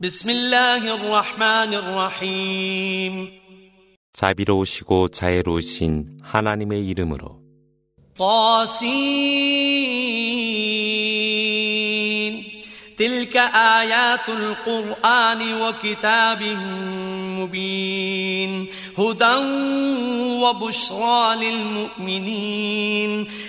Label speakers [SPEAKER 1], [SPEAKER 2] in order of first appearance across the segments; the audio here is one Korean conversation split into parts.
[SPEAKER 1] بسم الله الرحمن الرحيم 자비로우시고 자애로우신 하나님의 이름으로
[SPEAKER 2] طاسين تلك آيات القرآن وكتاب مبين هدى وبشرى للمؤمنين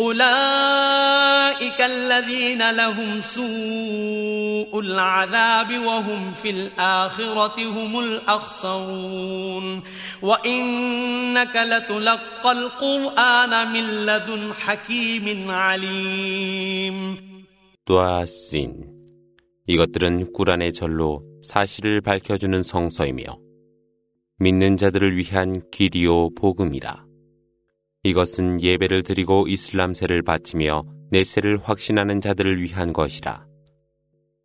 [SPEAKER 2] أولئك الذين لهم سوء العذاب وهم في الآخرة هم الأخسرون وإنك لتلقى القرآن من لدن حكيم
[SPEAKER 1] عليم 또아씬 이것들은 꾸란의 절로 사실을 밝혀주는 성서이며 믿는 자들을 위한 길이요 복음이라. 이것은 예배를 드리고 이슬람세를 바치며 내세를 확신하는 자들을 위한 것이라.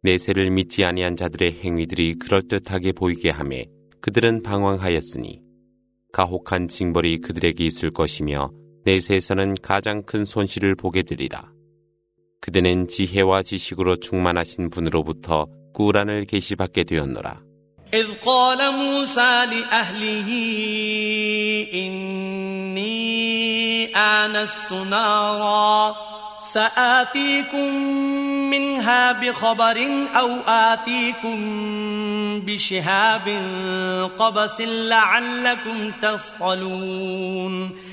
[SPEAKER 1] 내세를 믿지 아니한 자들의 행위들이 그럴듯하게 보이게 함에 그들은 방황하였으니 가혹한 징벌이 그들에게 있을 것이며 내세에서는 가장 큰 손실을 보게 되리라. 그대는 지혜와 지식으로 충만하신 분으로부터 꾸란을 계시받게 되었노라. إذ قال موسى لأهله
[SPEAKER 2] إني آنست نارا سآتيكم منها بخبر أو آتيكم بشهاب قبس لعلكم تصطلون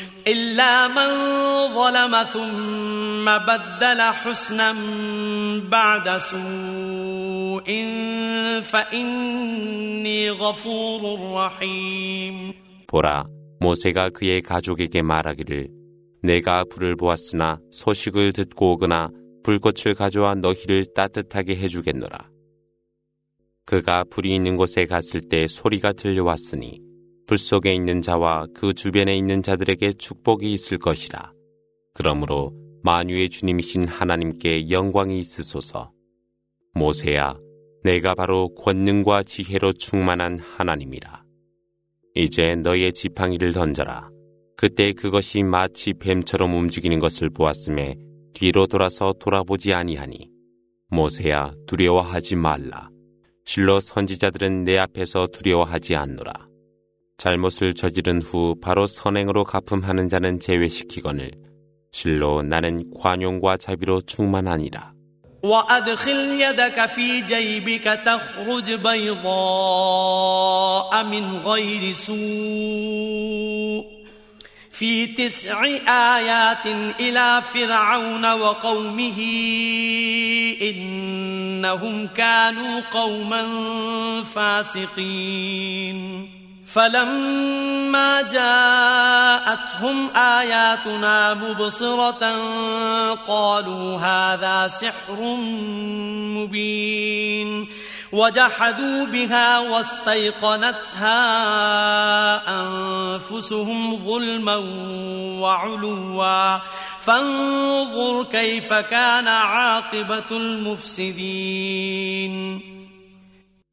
[SPEAKER 2] إلا من ظلم ثم بدل حسنا بعد
[SPEAKER 1] سوء فإني غفور رحيم 보라 모세가 그의 가족에게 말하기를 내가 불을 보았으나 소식을 듣고 오거나 불꽃을 가져와 너희를 따뜻하게 해주겠노라. 그가 불이 있는 곳에 갔을 때 소리가 들려왔으니 불 속에 있는 자와 그 주변에 있는 자들에게 축복이 있을 것이라. 그러므로 만유의 주님이신 하나님께 영광이 있으소서. 모세야, 내가 바로 권능과 지혜로 충만한 하나님이라. 이제 너의 지팡이를 던져라. 그때 그것이 마치 뱀처럼 움직이는 것을 보았음에 뒤로 돌아서 돌아보지 아니하니. 모세야, 두려워하지 말라. 실로 선지자들은 내 앞에서 두려워하지 않노라. 잘못을 저지른 후 바로 선행으로 갚음하는 자는 제외시키거늘 실로 나는 관용과 자비로 충만하니라. وأدخل يدك في جيبك تخرج بيضاء من غير سوء في تسع
[SPEAKER 2] آيات إلى فرعون وقومه إنهم كانوا قوما فاسقين فلما جاءتهم آياتنا مبصرة قالوا هذا سحر مبين وجحدوا بها واستيقنتها أنفسهم ظلما وعلوا فانظر كيف كان
[SPEAKER 1] عاقبة المفسدين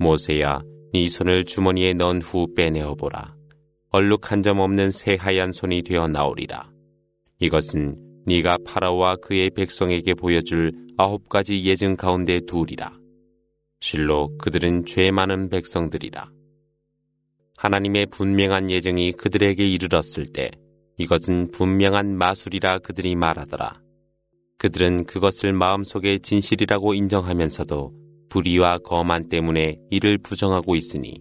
[SPEAKER 1] 모세야. 네 손을 주머니에 넣은 후 빼내어 보라. 얼룩한 점 없는 새하얀 손이 되어 나오리라. 이것은 네가 파라오와 그의 백성에게 보여줄 아홉 가지 예증 가운데 둘이라. 실로 그들은 죄 많은 백성들이라. 하나님의 분명한 예증이 그들에게 이르렀을 때 이것은 분명한 마술이라 그들이 말하더라. 그들은 그것을 마음속의 진실이라고 인정하면서도 불의와 거만 때문에 이를 부정하고 있으니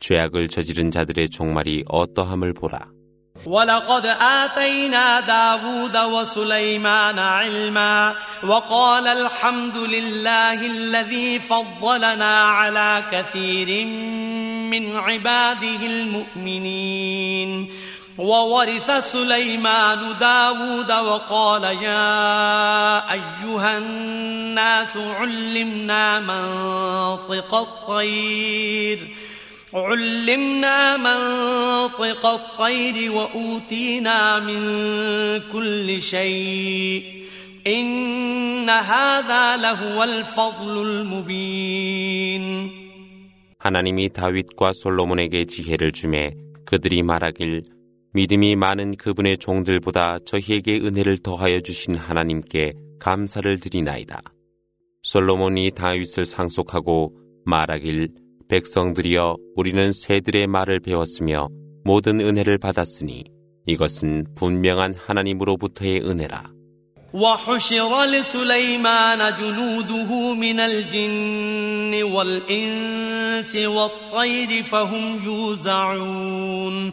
[SPEAKER 1] 죄악을 저지른 자들의 종말이 어떠함을 보라. ولقد آتينا داود وسليمان علما وقال الحمد لله الذي فضلنا على كثير من عباده المؤمنين وورث سليمان داود وقال يا أيها الناس علمنا منطق الطير علمنا منطق الطير وأوتينا من كل شيء إن هذا لهو الفضل المبين 하나님이 다윗과 솔로몬에게 지혜를 주매 그들이 말하길 믿음이 많은 그분의 종들보다 저희에게 은혜를 더하여 주신 하나님께 감사를 드리나이다. 솔로몬이 다윗을 상속하고 말하길 백성들이여 우리는 새들의 말을 배웠으며 모든 은혜를 받았으니 이것은 분명한 하나님으로부터의 은혜라. وحشر لسليمان جنوده من الجن
[SPEAKER 2] والإنس والطير فهم يوزعون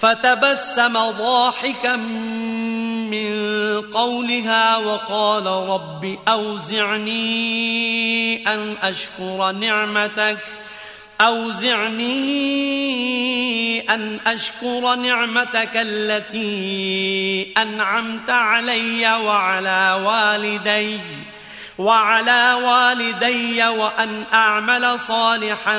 [SPEAKER 2] فتبسم ضاحكا من قولها وقال رب أوزعني أن أشكر نعمتك أوزعني أن أشكر نعمتك التي أنعمت علي وعلى والدي وعلى والدي وأن أعمل صالحا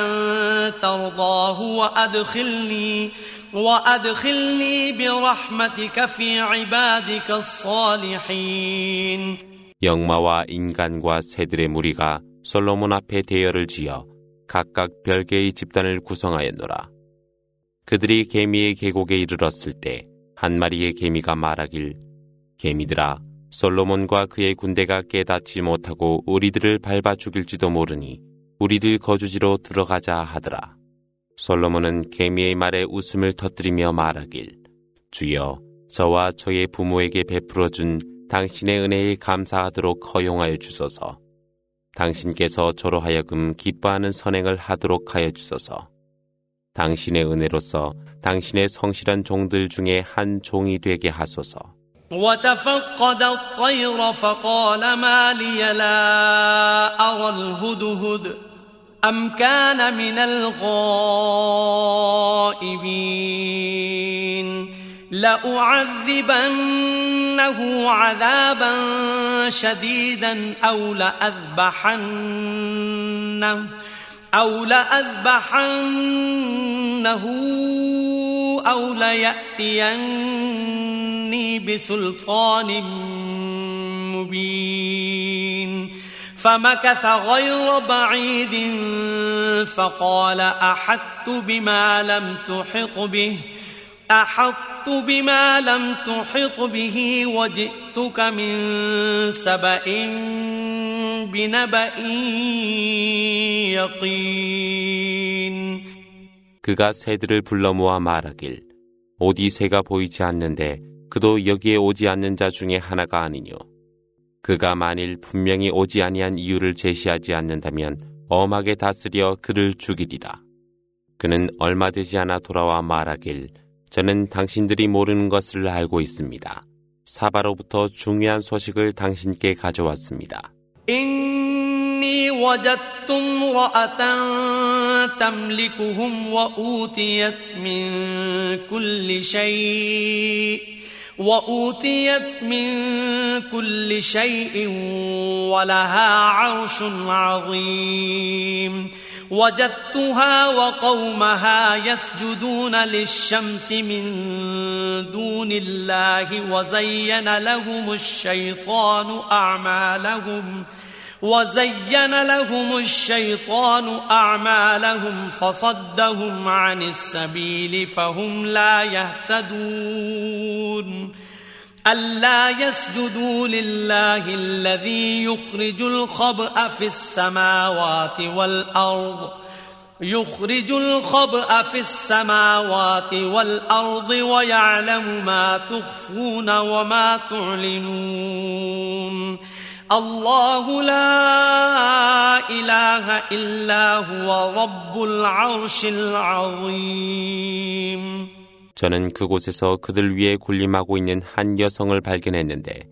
[SPEAKER 2] ترضاه وأدخلني وأدخلني برحمتك
[SPEAKER 1] في عبادك الصالحين 영마와 인간과 새들의 무리가 솔로몬 앞에 대열을 지어 각각 별개의 집단을 구성하였노라. 그들이 개미의 계곡에 이르렀을 때 한 마리의 개미가 말하길 개미들아 솔로몬과 그의 군대가 깨닫지 못하고 우리들을 밟아 죽일지도 모르니 우리들 거주지로 들어가자 하더라. 솔로몬은 개미의 말에 웃음을 터뜨리며 말하길 주여 저와 저의 부모에게 베풀어 준 당신의 은혜에 감사하도록 허용하여 주소서. 당신께서 저로 하여금 기뻐하는 선행을 하도록 하여 주소서. 당신의 은혜로서 당신의 성실한 종들 중에 한 종이 되게 하소서. وتفقد الطير فقال ما
[SPEAKER 2] لي لا أرى الهدهد أم كان من الغائبين لأعذبنه عذابا شديدا أو لأذبحنه أو لأذبحنه أو ليأتيني بسلطان مبين فمكث غير بعيد فقال أحطت بما لم تحط به أحطت بما لم
[SPEAKER 1] تحط به وجئتك من سبأ بنبأ يقين 그가 새들을 불러 모아 말하길 어디 새가 보이지 않는데 그도 여기에 오지 않는 자 중에 하나가 아니뇨 그가 만일 분명히 오지 아니한 이유를 제시하지 않는다면 엄하게 다스려 그를 죽이리라. 그는 얼마 되지 않아 돌아와 말하길 저는 당신들이 모르는 것을 알고 있습니다. 사바로부터 중요한 소식을 당신께 가져왔습니다. إني وجدت امرأة تملكهم
[SPEAKER 2] و أ و وأوتيت من كل شيء ولها عرش عظيم وجدتها وقومها يسجدون للشمس من دون الله وزين لهم الشيطان أعمالهم ۖ وزين لهم الشيطان أعمالهم فصدهم عن السبيل فهم لا يهتدون ألا يسجدوا لله الذي يخرج الخبأ في السماوات والأرض يخرج الخبأ في السماوات والأرض ويعلم ما تخفون وما تعلنون الله لا إله إلا هو رب العرش
[SPEAKER 1] العظيم 저는 그곳에서 그들 위에 군림하고 있는 한 여성을 발견했는데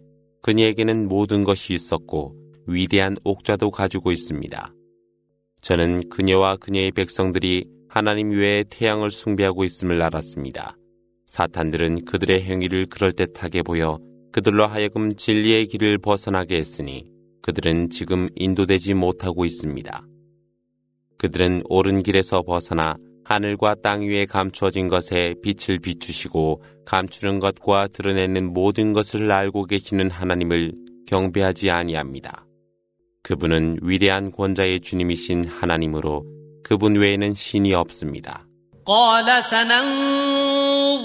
[SPEAKER 1] 그녀에게는 모든 것이 있었고 위대한 옥좌도 가지고 있습니다. 저는 그녀와 그녀의 백성들이 하나님 외에 태양을 숭배하고 있음을 알았습니다. 사탄들은 그들의 행위를 그럴듯하게 보여 그들로 하여금 진리의 길을 벗어나게 했으니 그들은 지금 인도되지 못하고 있습니다. 그들은 옳은 길에서 벗어나 하늘과 땅 위에 감추어진 것에 빛을 비추시고 감추는 것과 드러내는 모든 것을 알고 계시는 하나님을 경배하지 아니합니다. 그분은 위대한 권자의 주님이신 하나님으로 그분 외에는 신이 없습니다.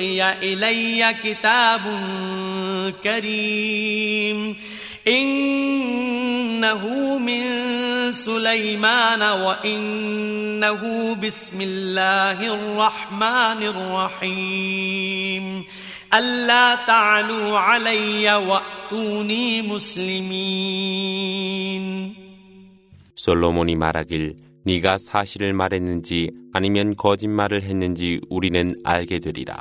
[SPEAKER 2] ألقي إلي كتاب
[SPEAKER 1] كريم إنه من سليمان وإنه بسم الله الرحمن الرحيم ألا تعلوا علي وأتوني مسلمين 솔로몬이 말하길 네가 사실을 말했는지 아니면 거짓말을 했는지 우리는 알게 되리라.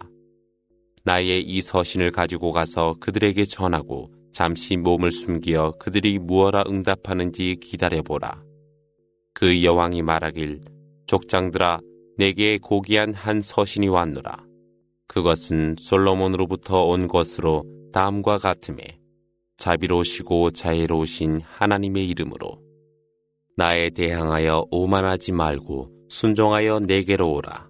[SPEAKER 1] 나의 이 서신을 가지고 가서 그들에게 전하고 잠시 몸을 숨기어 그들이 무어라 응답하는지 기다려보라. 그 여왕이 말하길 족장들아 내게 고귀한 한 서신이 왔노라. 그것은 솔로몬으로부터 온 것으로 다음과 같음에 자비로우시고 자애로우신 하나님의 이름으로 나에 대항하여 오만하지 말고 순종하여 내게로 오라.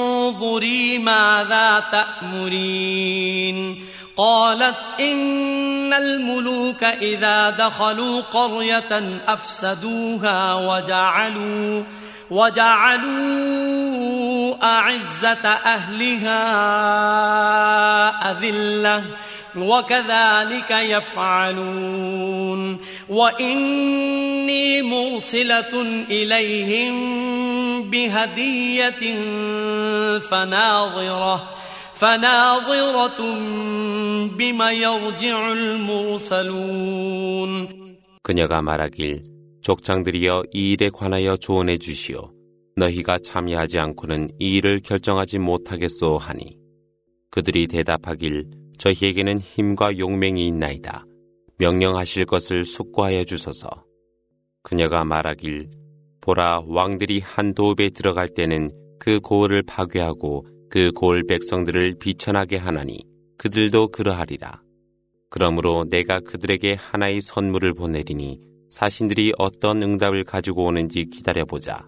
[SPEAKER 2] انظري ماذا تأمرين قالت إن الملوك إذا دخلوا قرية أفسدوها وجعلوا وجعلوا أعزة أهلها أذلة وكذلك يفعلون وإني مرسلة إليهم بهدية
[SPEAKER 1] فناظرة فناظرة بما يرجع المرسلون 그녀가 말하길 족장들이여 이 일에 관하여 조언해 주시오 너희가 참여하지 않고는 이 일을 결정하지 못하겠소 하니 그들이 대답하길 저희에게는 힘과 용맹이 있나이다. 명령하실 것을 숙고하여 주소서. 그녀가 말하길 보라 왕들이 한 도읍에 들어갈 때는 그 고을을 파괴하고 그 고을 백성들을 비천하게 하나니 그들도 그러하리라. 그러므로 내가 그들에게 하나의 선물을 보내리니 사신들이 어떤 응답을 가지고 오는지 기다려보자.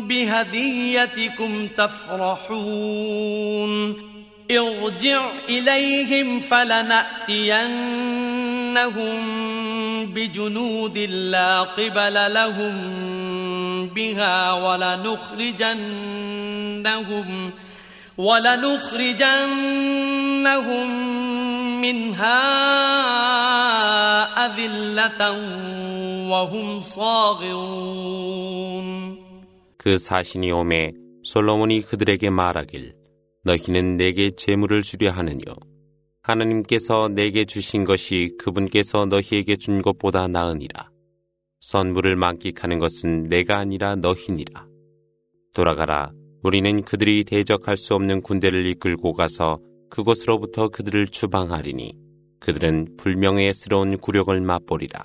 [SPEAKER 2] بهديتكم تفرحون ارجع إليهم فلنأتينهم بجنود لا قبل لهم بها ولنخرجنهم ولنخرجنهم منها أذلة
[SPEAKER 1] وهم صاغرون 그 사신이 오매 솔로몬이 그들에게 말하길 너희는 내게 재물을 주려 하느뇨 하나님께서 내게 주신 것이 그분께서 너희에게 준 것보다 나으니라 선물을 만끽하는 것은 내가 아니라 너희니라 돌아가라 우리는 그들이 대적할 수 없는 군대를 이끌고 가서 그곳으로부터 그들을 추방하리니 그들은 불명예스러운 굴욕을 맛보리라.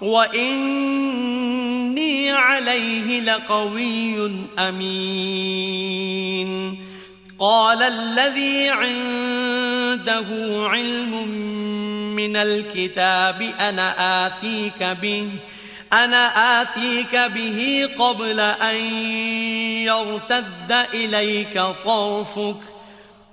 [SPEAKER 2] وإني عليه لقوي أمين قال الذي عنده علم من الكتاب أنا آتيك به أنا آتيك به قبل أن يرتد إليك طرفك ۖ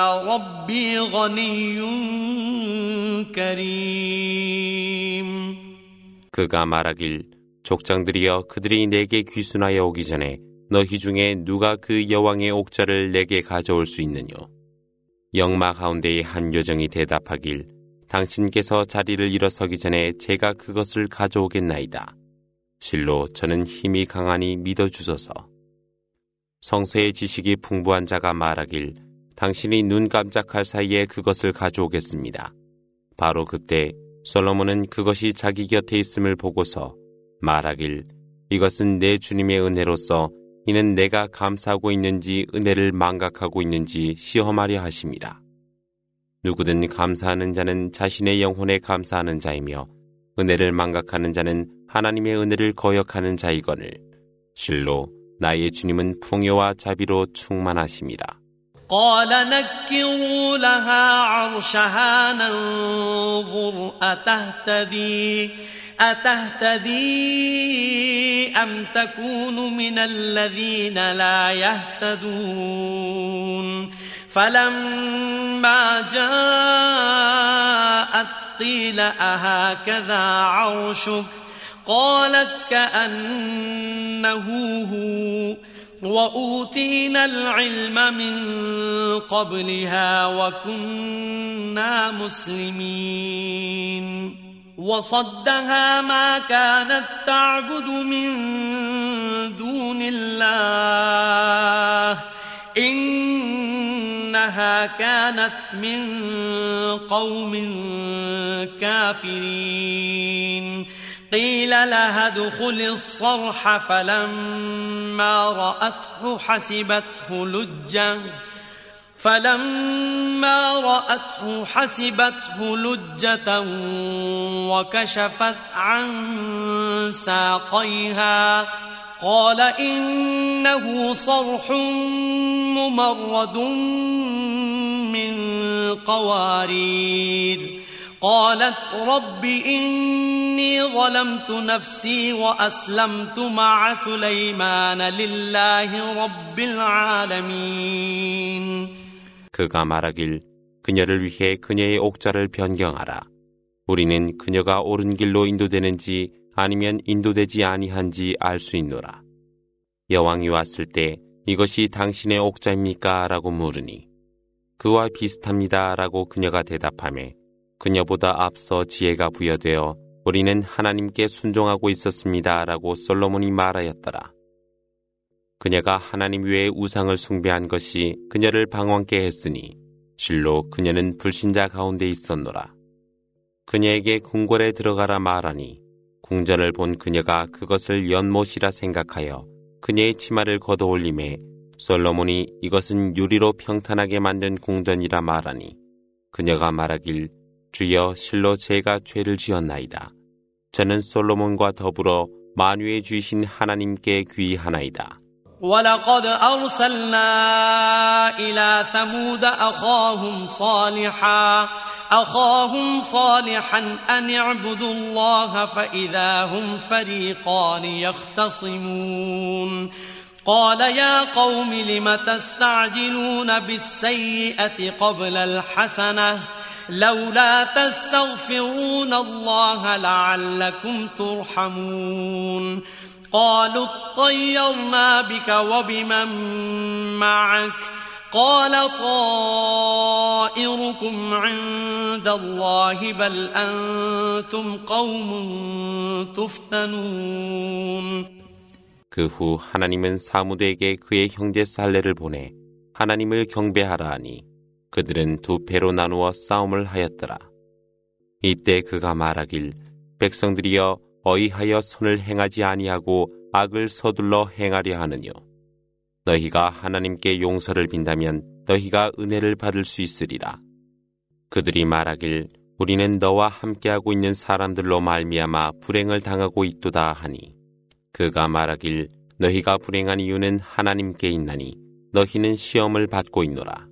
[SPEAKER 2] ربي غني
[SPEAKER 1] كريم 그가 말하길 족장들이여 그들이 내게 귀순하여 오기 전에 너희 중에 누가 그 여왕의 옥자를 내게 가져올 수있느냐 영마 가운데의 한 여정이 대답하길 당신께서 자리를 일어서기 전에 제가 그것을 가져오겠나이다. 실로 저는 힘이 강하니 믿어주소서. 성서의 지식이 풍부한 자가 말하길 당신이 눈 깜짝할 사이에 그것을 가져오겠습니다. 바로 그때 솔로몬은 그것이 자기 곁에 있음을 보고서 말하길 이것은 내 주님의 은혜로서 이는 내가 감사하고 있는지 은혜를 망각하고 있는지 시험하려 하십니다 누구든 감사하는 자는 자신의 영혼에 감사하는 자이며 은혜를 망각하는 자는 하나님의 은혜를 거역하는 자이거늘 실로 나의 주님은 풍요와 자비로 충만하십니다
[SPEAKER 2] قال نكروا لها عرشها ننظر أتهتدي أتهتدي أم تكون من الذين لا يهتدون فلما جاءت قيل أهكذا عرشك قالت كأنه هو وأوتينا العلم من قبلها وكنا مسلمين وصدها ما كانت تعبد من دون الله إنها كانت من قوم كافرين قيل لها ادخل الصرح فلما رأته حسبته لجة فلما رأته حسبته لجة وكشفت عن ساقيها قال إنه صرح ممرد من قوارير قالت رب إني ظلمت نفسي وأسلمت
[SPEAKER 1] مع سليمان لله رب العالمين 그가 말하길 그녀를 위해 그녀의 옥자를 변경하라. 우리는 그녀가 옳은 길로 인도되는지 아니면 인도되지 아니한지 알 수 있노라. 여왕이 왔을 때 이것이 당신의 옥자입니까? 라고 물으니 그와 비슷합니다. 라고 그녀가 대답하며 그녀보다 앞서 지혜가 부여되어 우리는 하나님께 순종하고 있었습니다. 라고 솔로몬이 말하였더라. 그녀가 하나님 외의 우상을 숭배한 것이 그녀를 방황케 했으니 실로 그녀는 불신자 가운데 있었노라. 그녀에게 궁궐에 들어가라 말하니 궁전을 본 그녀가 그것을 연못이라 생각하여 그녀의 치마를 걷어올림에 솔로몬이 이것은 유리로 평탄하게 만든 궁전이라 말하니 그녀가 말하길 주여 실로 제가 죄를 지었나이다. 저는 솔로몬과 더불어 만유의 주신 하나님께 귀하나이다. ولقد أرسلنا إلى ثمود أخاهم صالحا أخاهم صالحا أن اعبدوا الله فإذا هم فريقان يختصمون قال يا قوم لم تستعجلون بالسيئة قبل الحسنة ؟ لولا تستغفرون الله لعلكم ترحمون قالوا اطيرنا بك وبمن معك قال طائركم عند الله بل أنتم قوم تفتنون 그 후 하나님은 사무대에게 그의 형제 살레를 보내 하나님을 경배하라 하니 그들은 두 패로 나누어 싸움을 하였더라. 이때 그가 말하길 백성들이여 어이하여 선을 행하지 아니하고 악을 서둘러 행하려 하느뇨. 너희가 하나님께 용서를 빈다면 너희가 은혜를 받을 수 있으리라. 그들이 말하길 우리는 너와 함께하고 있는 사람들로 말미암아 불행을 당하고 있도다 하니 그가 말하길 너희가 불행한 이유는 하나님께 있나니 너희는 시험을 받고 있노라.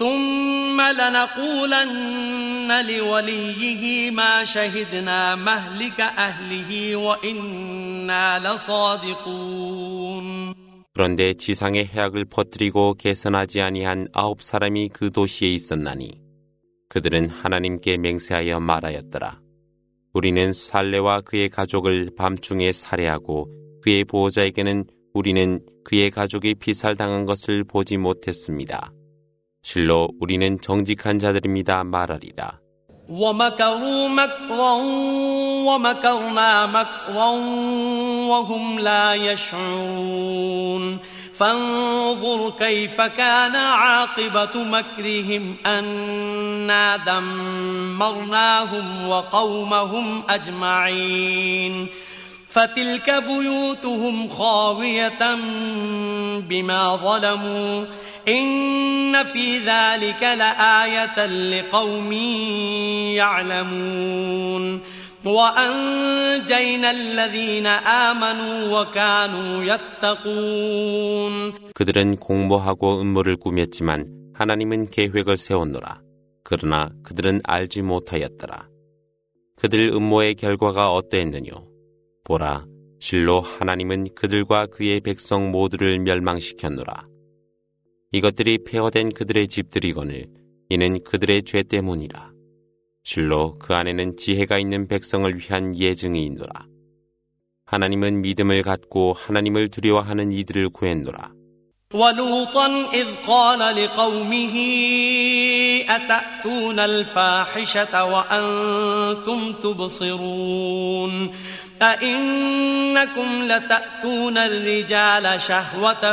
[SPEAKER 2] ثم لنقولن لوليه ما شهدنا
[SPEAKER 1] مهلك أهله وإنا لصادقون 그런데 지상의 해악을 퍼뜨리고 개선하지 아니한 아홉 사람이 그 도시에 있었나니 그들은 하나님께 맹세하여 말하였더라. 우리는 살레와 그의 가족을 밤중에 살해하고 그의 보호자에게는 우리는 그의 가족이 피살당한 것을 보지 못했습니다. 실로 우리는 정직한 자들입니다 말하리라.
[SPEAKER 2] ومكروا مكرا ومكرنا مكرا وهم لا يشعرون فانظر كيف كان عاقبة مكرهم أنا دمرناهم وقومهم أجمعين فتلك بيوتهم خاوية بما ظلموا إن في ذلك لآية لقوم يعلمون
[SPEAKER 1] وأنجينا الذين آمنوا وكانوا يتقون 그들은 공모하고 음모를 꾸몄지만 하나님은 계획을 세웠노라. 그러나 그들은 알지 못하였더라. 그들 음모의 결과가 어땠느뇨 보라, 실로 하나님은 그들과 그의 백성 모두를 멸망시켰노라. 이것들이 폐허된 그들의 집들이거늘 이는 그들의 죄 때문이라. 실로 그 안에는 지혜가 있는 백성을 위한 예증이 있노라. 하나님은 믿음을 갖고 하나님을 두려워하는 이들을 구했노라. ولوطا إذ قال لقومه أتأتون الفاحشة وأنتم
[SPEAKER 2] تبصرون أئنكم لتأتون الرجال شهوة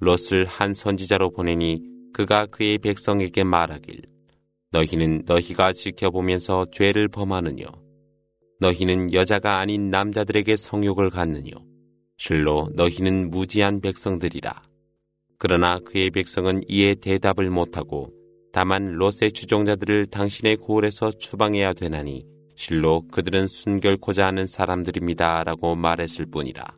[SPEAKER 1] 롯을 한 선지자로 보내니 그가 그의 백성에게 말하길 너희는 너희가 지켜보면서 죄를 범하느뇨 너희는 여자가 아닌 남자들에게 성욕을 갖느뇨 실로 너희는 무지한 백성들이라 그러나 그의 백성은 이에 대답을 못하고 다만 롯의 주종자들을 당신의 고을에서 추방해야 되나니 실로 그들은 순결코자 하는 사람들입니다라고 말했을 뿐이라.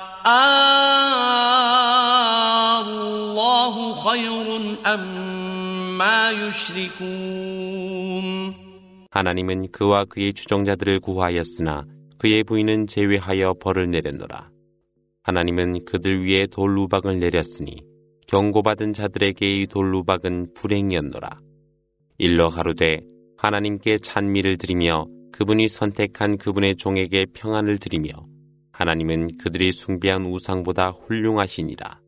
[SPEAKER 2] الله
[SPEAKER 1] خير أم ما يشركون 하나님은 그와 그의 추종자들을 구하였으나 그의 부인은 제외하여 벌을 내렸노라. 하나님은 그들 위에 돌루박을 내렸으니 경고받은 자들에게의 돌루박은 불행이었노라. 일러 가로되 하나님께 찬미를 드리며 그분이 선택한 그분의 종에게 평안을 드리며 하나님은 그들이 숭배한 우상보다 훌륭하시니라.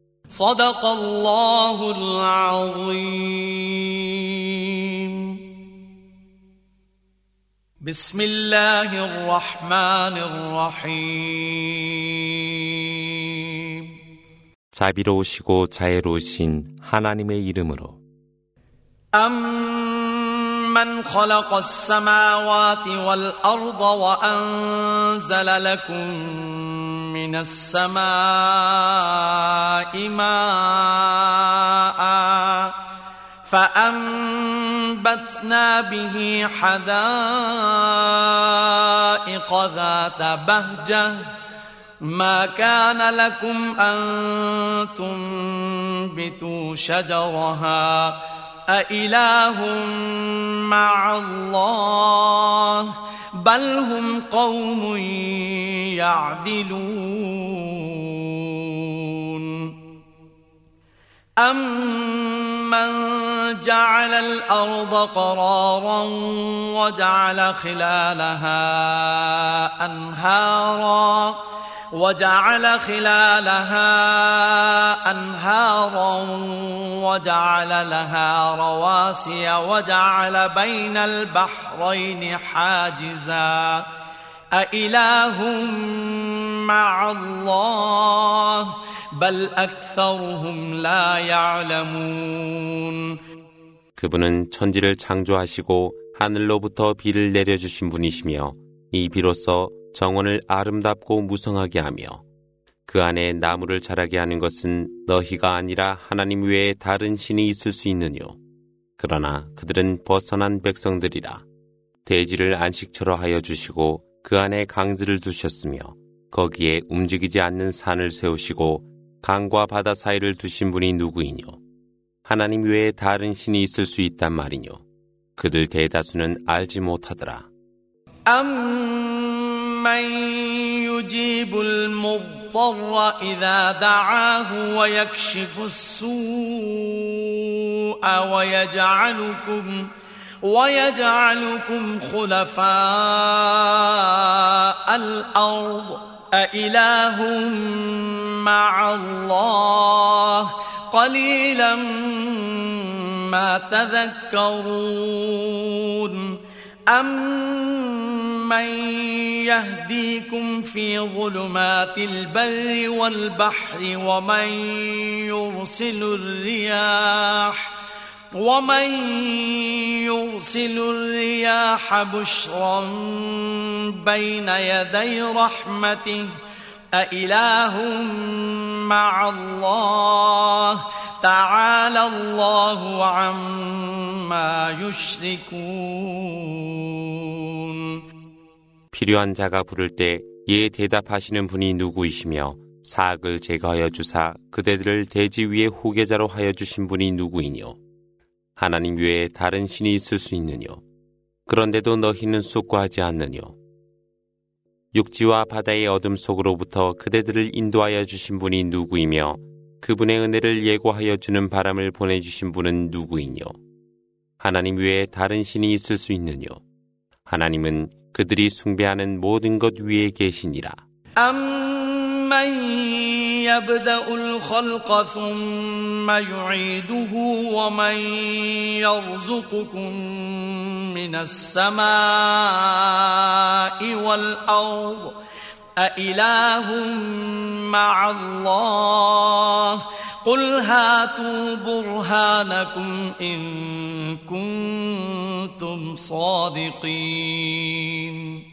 [SPEAKER 2] بسم الله الرحمن الرحيم
[SPEAKER 1] 자비로우시고 자애로우신 하나님의 이름으로 أمن خلق السماوات
[SPEAKER 2] والأرض وأنزل لكم من السماء ماء فأنبتنا به حدائق ذات بهجة ما كان لكم أن تنبتوا شجرها أإله مع الله ؟ بل هم قوم يعدلون أمن جعل الأرض قرارا وجعل خلالها أنهاراً وجعل خلالها انهارا وجعل لها رواسي وجعل بين البحرين
[SPEAKER 1] حاجزا أإله مع الله بل أكثرهم لا يعلمون 그분은 천지를 창조하시고 하늘로부터 비를 내려주신 분이시며 이 비로소 정원을 아름답고 무성하게 하며 그 안에 나무를 자라게 하는 것은 너희가 아니라 하나님 외에 다른 신이 있을 수 있느뇨. 그러나 그들은 벗어난 백성들이라. 대지를 안식처로 하여 주시고 그 안에 강들을 두셨으며 거기에 움직이지 않는 산을 세우시고 강과 바다 사이를 두신 분이 누구이뇨? 하나님 외에 다른 신이 있을 수 있단 말이뇨. 그들 대다수는 알지 못하더라.
[SPEAKER 2] 암... من يجيب المضطر إذا دعاه ويكشف السوء ويجعلكم ويجعلكم خلفاء الأرض أإله مع الله قليلا ما تذكرون أَمَّن يَهْدِيكُمْ فِي ظُلُمَاتِ الْبَرِّ وَالْبَحْرِ وَمَن يُرْسِلُ الرِّيَاحَ وَمَن يُرْسِلُ الرِّيَاحَ بُشْرًا بَيْنَ يَدَيْ رَحْمَتِهِ أإله مع الله تعالى الله عما
[SPEAKER 1] 필요한 자가 부를 때 예 대답하시는 분이 누구이시며 사악을 제거하여 주사 그대들을 대지 위에 후계자로 하여 주신 분이 누구이뇨 하나님 외에 다른 신이 있을 수 있느뇨 그런데도 너희는 쑥고하지 않느뇨 육지와 바다의 어둠 속으로부터 그대들을 인도하여 주신 분이 누구이며 그분의 은혜를 예고하여 주는 바람을 보내주신 분은 누구이뇨? 하나님 외에 다른 신이 있을 수 있느뇨? 하나님은 그들이 숭배하는 모든 것 위에 계시니라. يبدأ الخلق ثم يعيده ومن يرزقكم من السماء والأرض أإله مع الله قل هاتوا برهانكم إن كنتم صادقين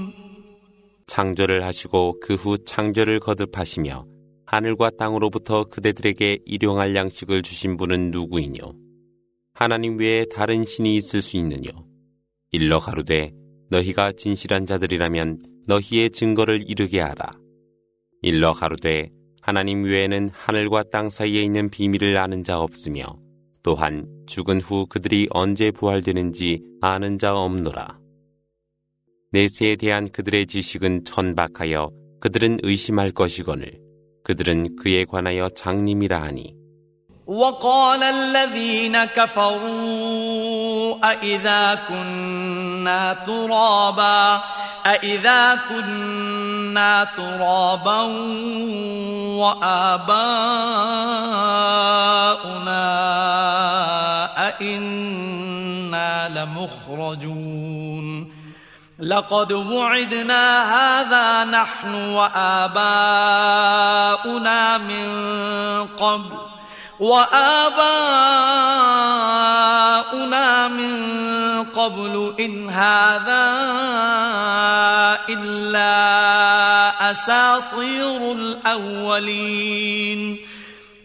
[SPEAKER 1] 창조를 하시고 그 후 창조를 거듭하시며 하늘과 땅으로부터 그대들에게 일용할 양식을 주신 분은 누구이뇨? 하나님 외에 다른 신이 있을 수 있느뇨? 일러 가로되 너희가 진실한 자들이라면 너희의 증거를 이르게 하라. 일러 가로되 하나님 외에는 하늘과 땅 사이에 있는 비밀을 아는 자 없으며 또한 죽은 후 그들이 언제 부활되는지 아는 자 없노라. 내세에 대한 그들의 지식은 천박하여 그들은 의심할 것이거늘 그들은 그에 관하여 장님이라 하니 وقال الذين كفروا أئذا كنا ترابا أئذا كنا ترابا وآباؤنا أئنا لمخرجون لقد وعدنا هذا نحن وآباؤنا من قبل وآباؤنا من قبل إن هذا إلا أساطير الأولين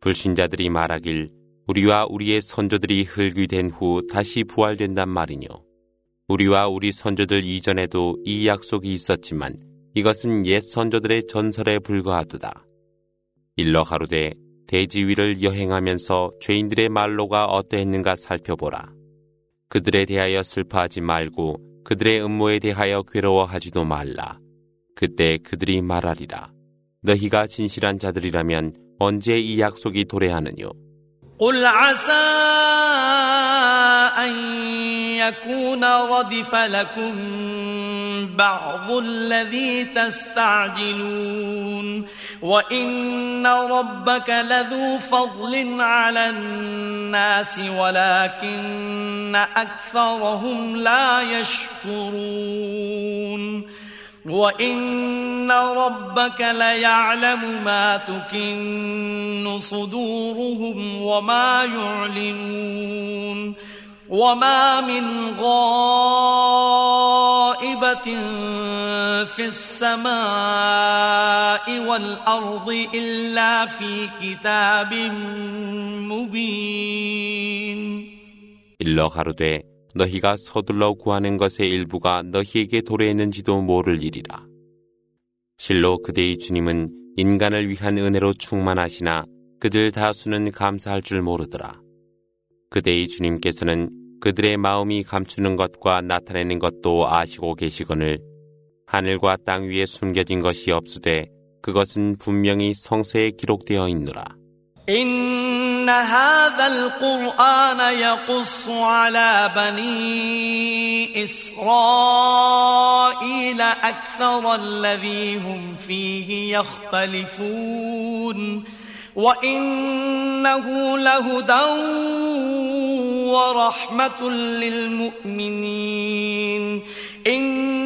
[SPEAKER 1] 불신자들이 말하길 우리와 우리의 선조들이 흙이 된 후 다시 부활된단 말이뇨. 우리와 우리 선조들 이전에도 이 약속이 있었지만 이것은 옛 선조들의 전설에 불과하도다. 일러 가로되 대지 위를 여행하면서 죄인들의 말로가 어떠했는가 살펴보라. 그들에 대하여 슬퍼하지 말고 그들의 음모에 대하여 괴로워하지도 말라. 그때 그들이 말하리라. 너희가 진실한 자들이라면 언제 이 약속이 도래하느뇨? قل عسى أن يكون ردف لكم بعض الذي تستعجلون وإن ربك لذو فضل على الناس ولكن أكثرهم لا يشكرون وَإِنَّ رَبَّكَ لَيَعْلَمُ مَا تُكِنُّ صُدُورُهُمْ وَمَا يُعْلِنُونَ وَمَا مِنْ غَائِبَةٍ فِي السَّمَاءِ وَالْأَرْضِ إِلَّا فِي كِتَابٍ مُبِينٍ 일러 가로되 너희가 서둘러 구하는 것의 일부가 너희에게 도래했는지도 모를 일이라. 실로 그대의 주님은 인간을 위한 은혜로 충만하시나 그들 다수는 감사할 줄 모르더라. 그대의 주님께서는 그들의 마음이 감추는 것과 나타내는 것도 아시고 계시거늘 하늘과 땅 위에 숨겨진 것이 없으되 그것은 분명히 성서에 기록되어 있노라. إن هذا القرآن يقص على بني إسرائيل أكثر الذي هم فيه يختلفون وإنه لهدى ورحمة للمؤمنين إن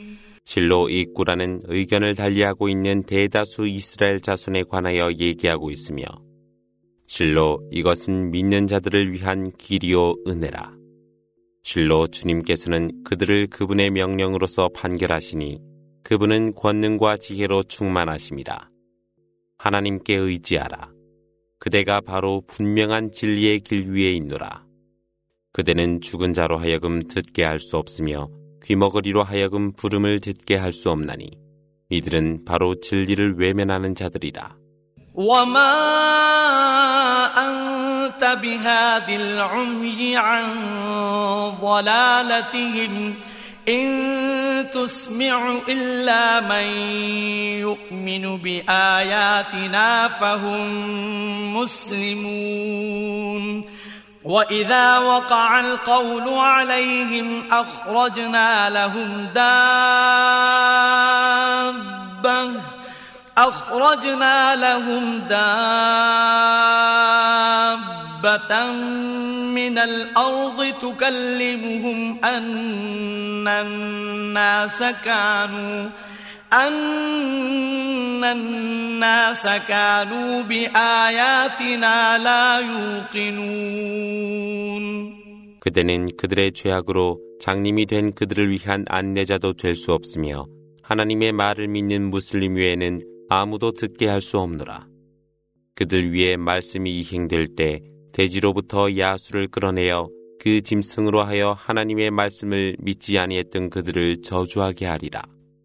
[SPEAKER 1] 실로 이 꾸라는 의견을 달리하고 있는 대다수 이스라엘 자손에 관하여 얘기하고 있으며 실로 이것은 믿는 자들을 위한 길이요 은혜라. 실로 주님께서는 그들을 그분의 명령으로서 판결하시니 그분은 권능과 지혜로 충만하십니다. 하나님께 의지하라. 그대가 바로 분명한 진리의 길 위에 있노라. 그대는 죽은 자로 하여금 듣게 할 수 없으며 귀머거리로 하여금 부름을 듣게 할 수 없나니 이들은 바로 진리를 외면하는 자들이라. وما أنت بهاد العمي عن ضلالتهم إن تسمع إلا من يؤمن بآياتنا فهم مسلمون وإذا وقع القول عليهم أخرجنا لهم دابة أخرجنا لهم دابة من الأرض تكلمهم أن الناس كانوا 그대는 그들의 죄악으로 장님이 된 그들을 위한 안내자도 될 수 없으며 하나님의 말을 믿는 무슬림 외에는 아무도 듣게 할 수 없노라. 그들 위에 말씀이 이행될 때돼지로부터 야수를 끌어내어 그 짐승으로 하여 하나님의 말씀을 믿지 아니했던 그들을 저주하게 하리라.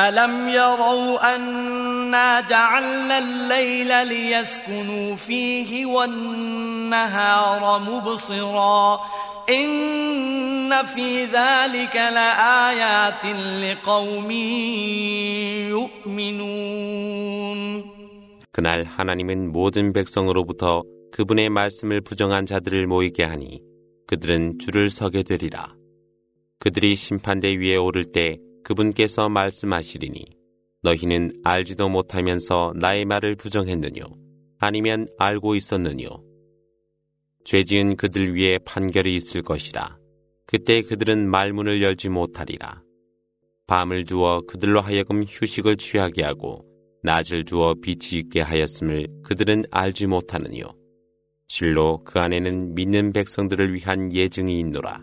[SPEAKER 1] ألم يروا أنا جعلنا الليل ليسكنوا فيه والنهار مبصرا إن في ذلك لآيات لقوم يؤمنون 그날 하나님은 모든 백성으로부터 그분의 말씀을 부정한 자들을 모이게 하니 그들은 줄을 서게 되리라. 그들이 심판대 위에 오를 때 그분께서 말씀하시리니 너희는 알지도 못하면서 나의 말을 부정했느뇨 아니면 알고 있었느뇨 죄지은 그들 위에 판결이 있을 것이라 그때 그들은 말문을 열지 못하리라 밤을 주어 그들로 하여금 휴식을 취하게 하고 낮을 주어 빛이 있게 하였음을 그들은 알지 못하느뇨 실로 그 안에는 믿는 백성들을 위한 예증이 있노라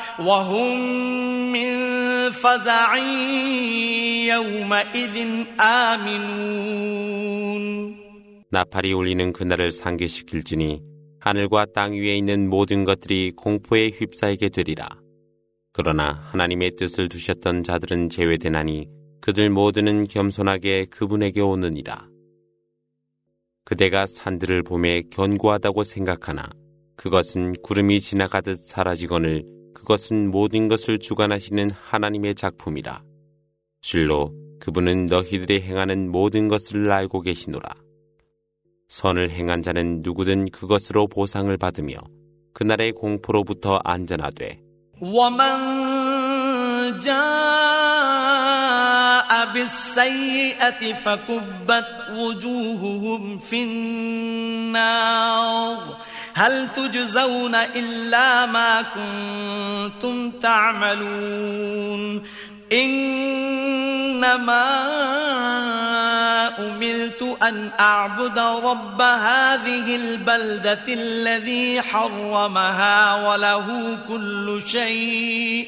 [SPEAKER 1] وهم من فزع يومئذ آمنون 나팔이 울리는 그날을 상기시킬지니 하늘과 땅 위에 있는 모든 것들이 공포에 휩싸이게 되리라. 그러나 하나님의 뜻을 두셨던 자들은 제외되나니 그들 모두는 겸손하게 그분에게 오느니라. 그대가 산들을 봄에 견고하다고 생각하나 그것은 구름이 지나가듯 사라지거늘 그것은 모든 것을 주관하시는 하나님의 작품이라. 실로 그분은 너희들이 행하는 모든 것을 알고 계시노라. 선을 행한 자는 누구든 그것으로 보상을 받으며 그날의 공포로부터 안전하되 هل تجزون إلا ما كنتم تعملون إنما أملت أن أعبد رب هذه البلدة الذي حرمها وله كل شيء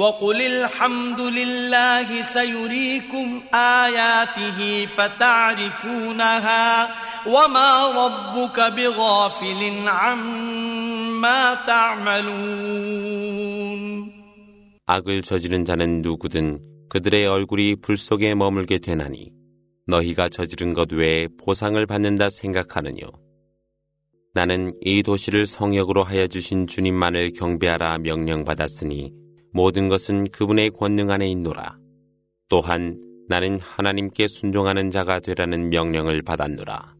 [SPEAKER 1] وقل الحمد لله سيريكم آياته فتعرفونها وما ربك بغافل عما تعملون 악을 저지른 자는 누구든 그들의 얼굴이 불 속에 머물게 되나니 너희가 저지른 것 외에 보상을 받는다 생각하느뇨. 나는 이 도시를 성역으로 하여 주신 주님만을 경배하라 명령받았으니 모든 것은 그분의 권능 안에 있노라. 또한 나는 하나님께 순종하는 자가 되라는 명령을 받았노라.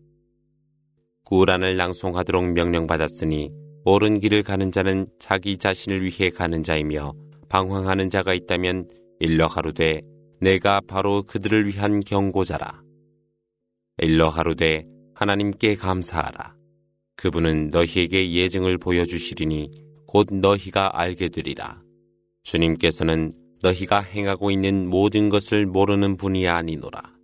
[SPEAKER 1] 구란을 낭송하도록 명령받았으니 옳은 길을 가는 자는 자기 자신을 위해 가는 자이며 방황하는 자가 있다면 일러 하루되 내가 바로 그들을 위한 경고자라. 일러 하루되 하나님께 감사하라. 그분은 너희에게 예증을 보여주시리니 곧 너희가 알게 되리라. 주님께서는 너희가 행하고 있는 모든 것을 모르는 분이 아니노라.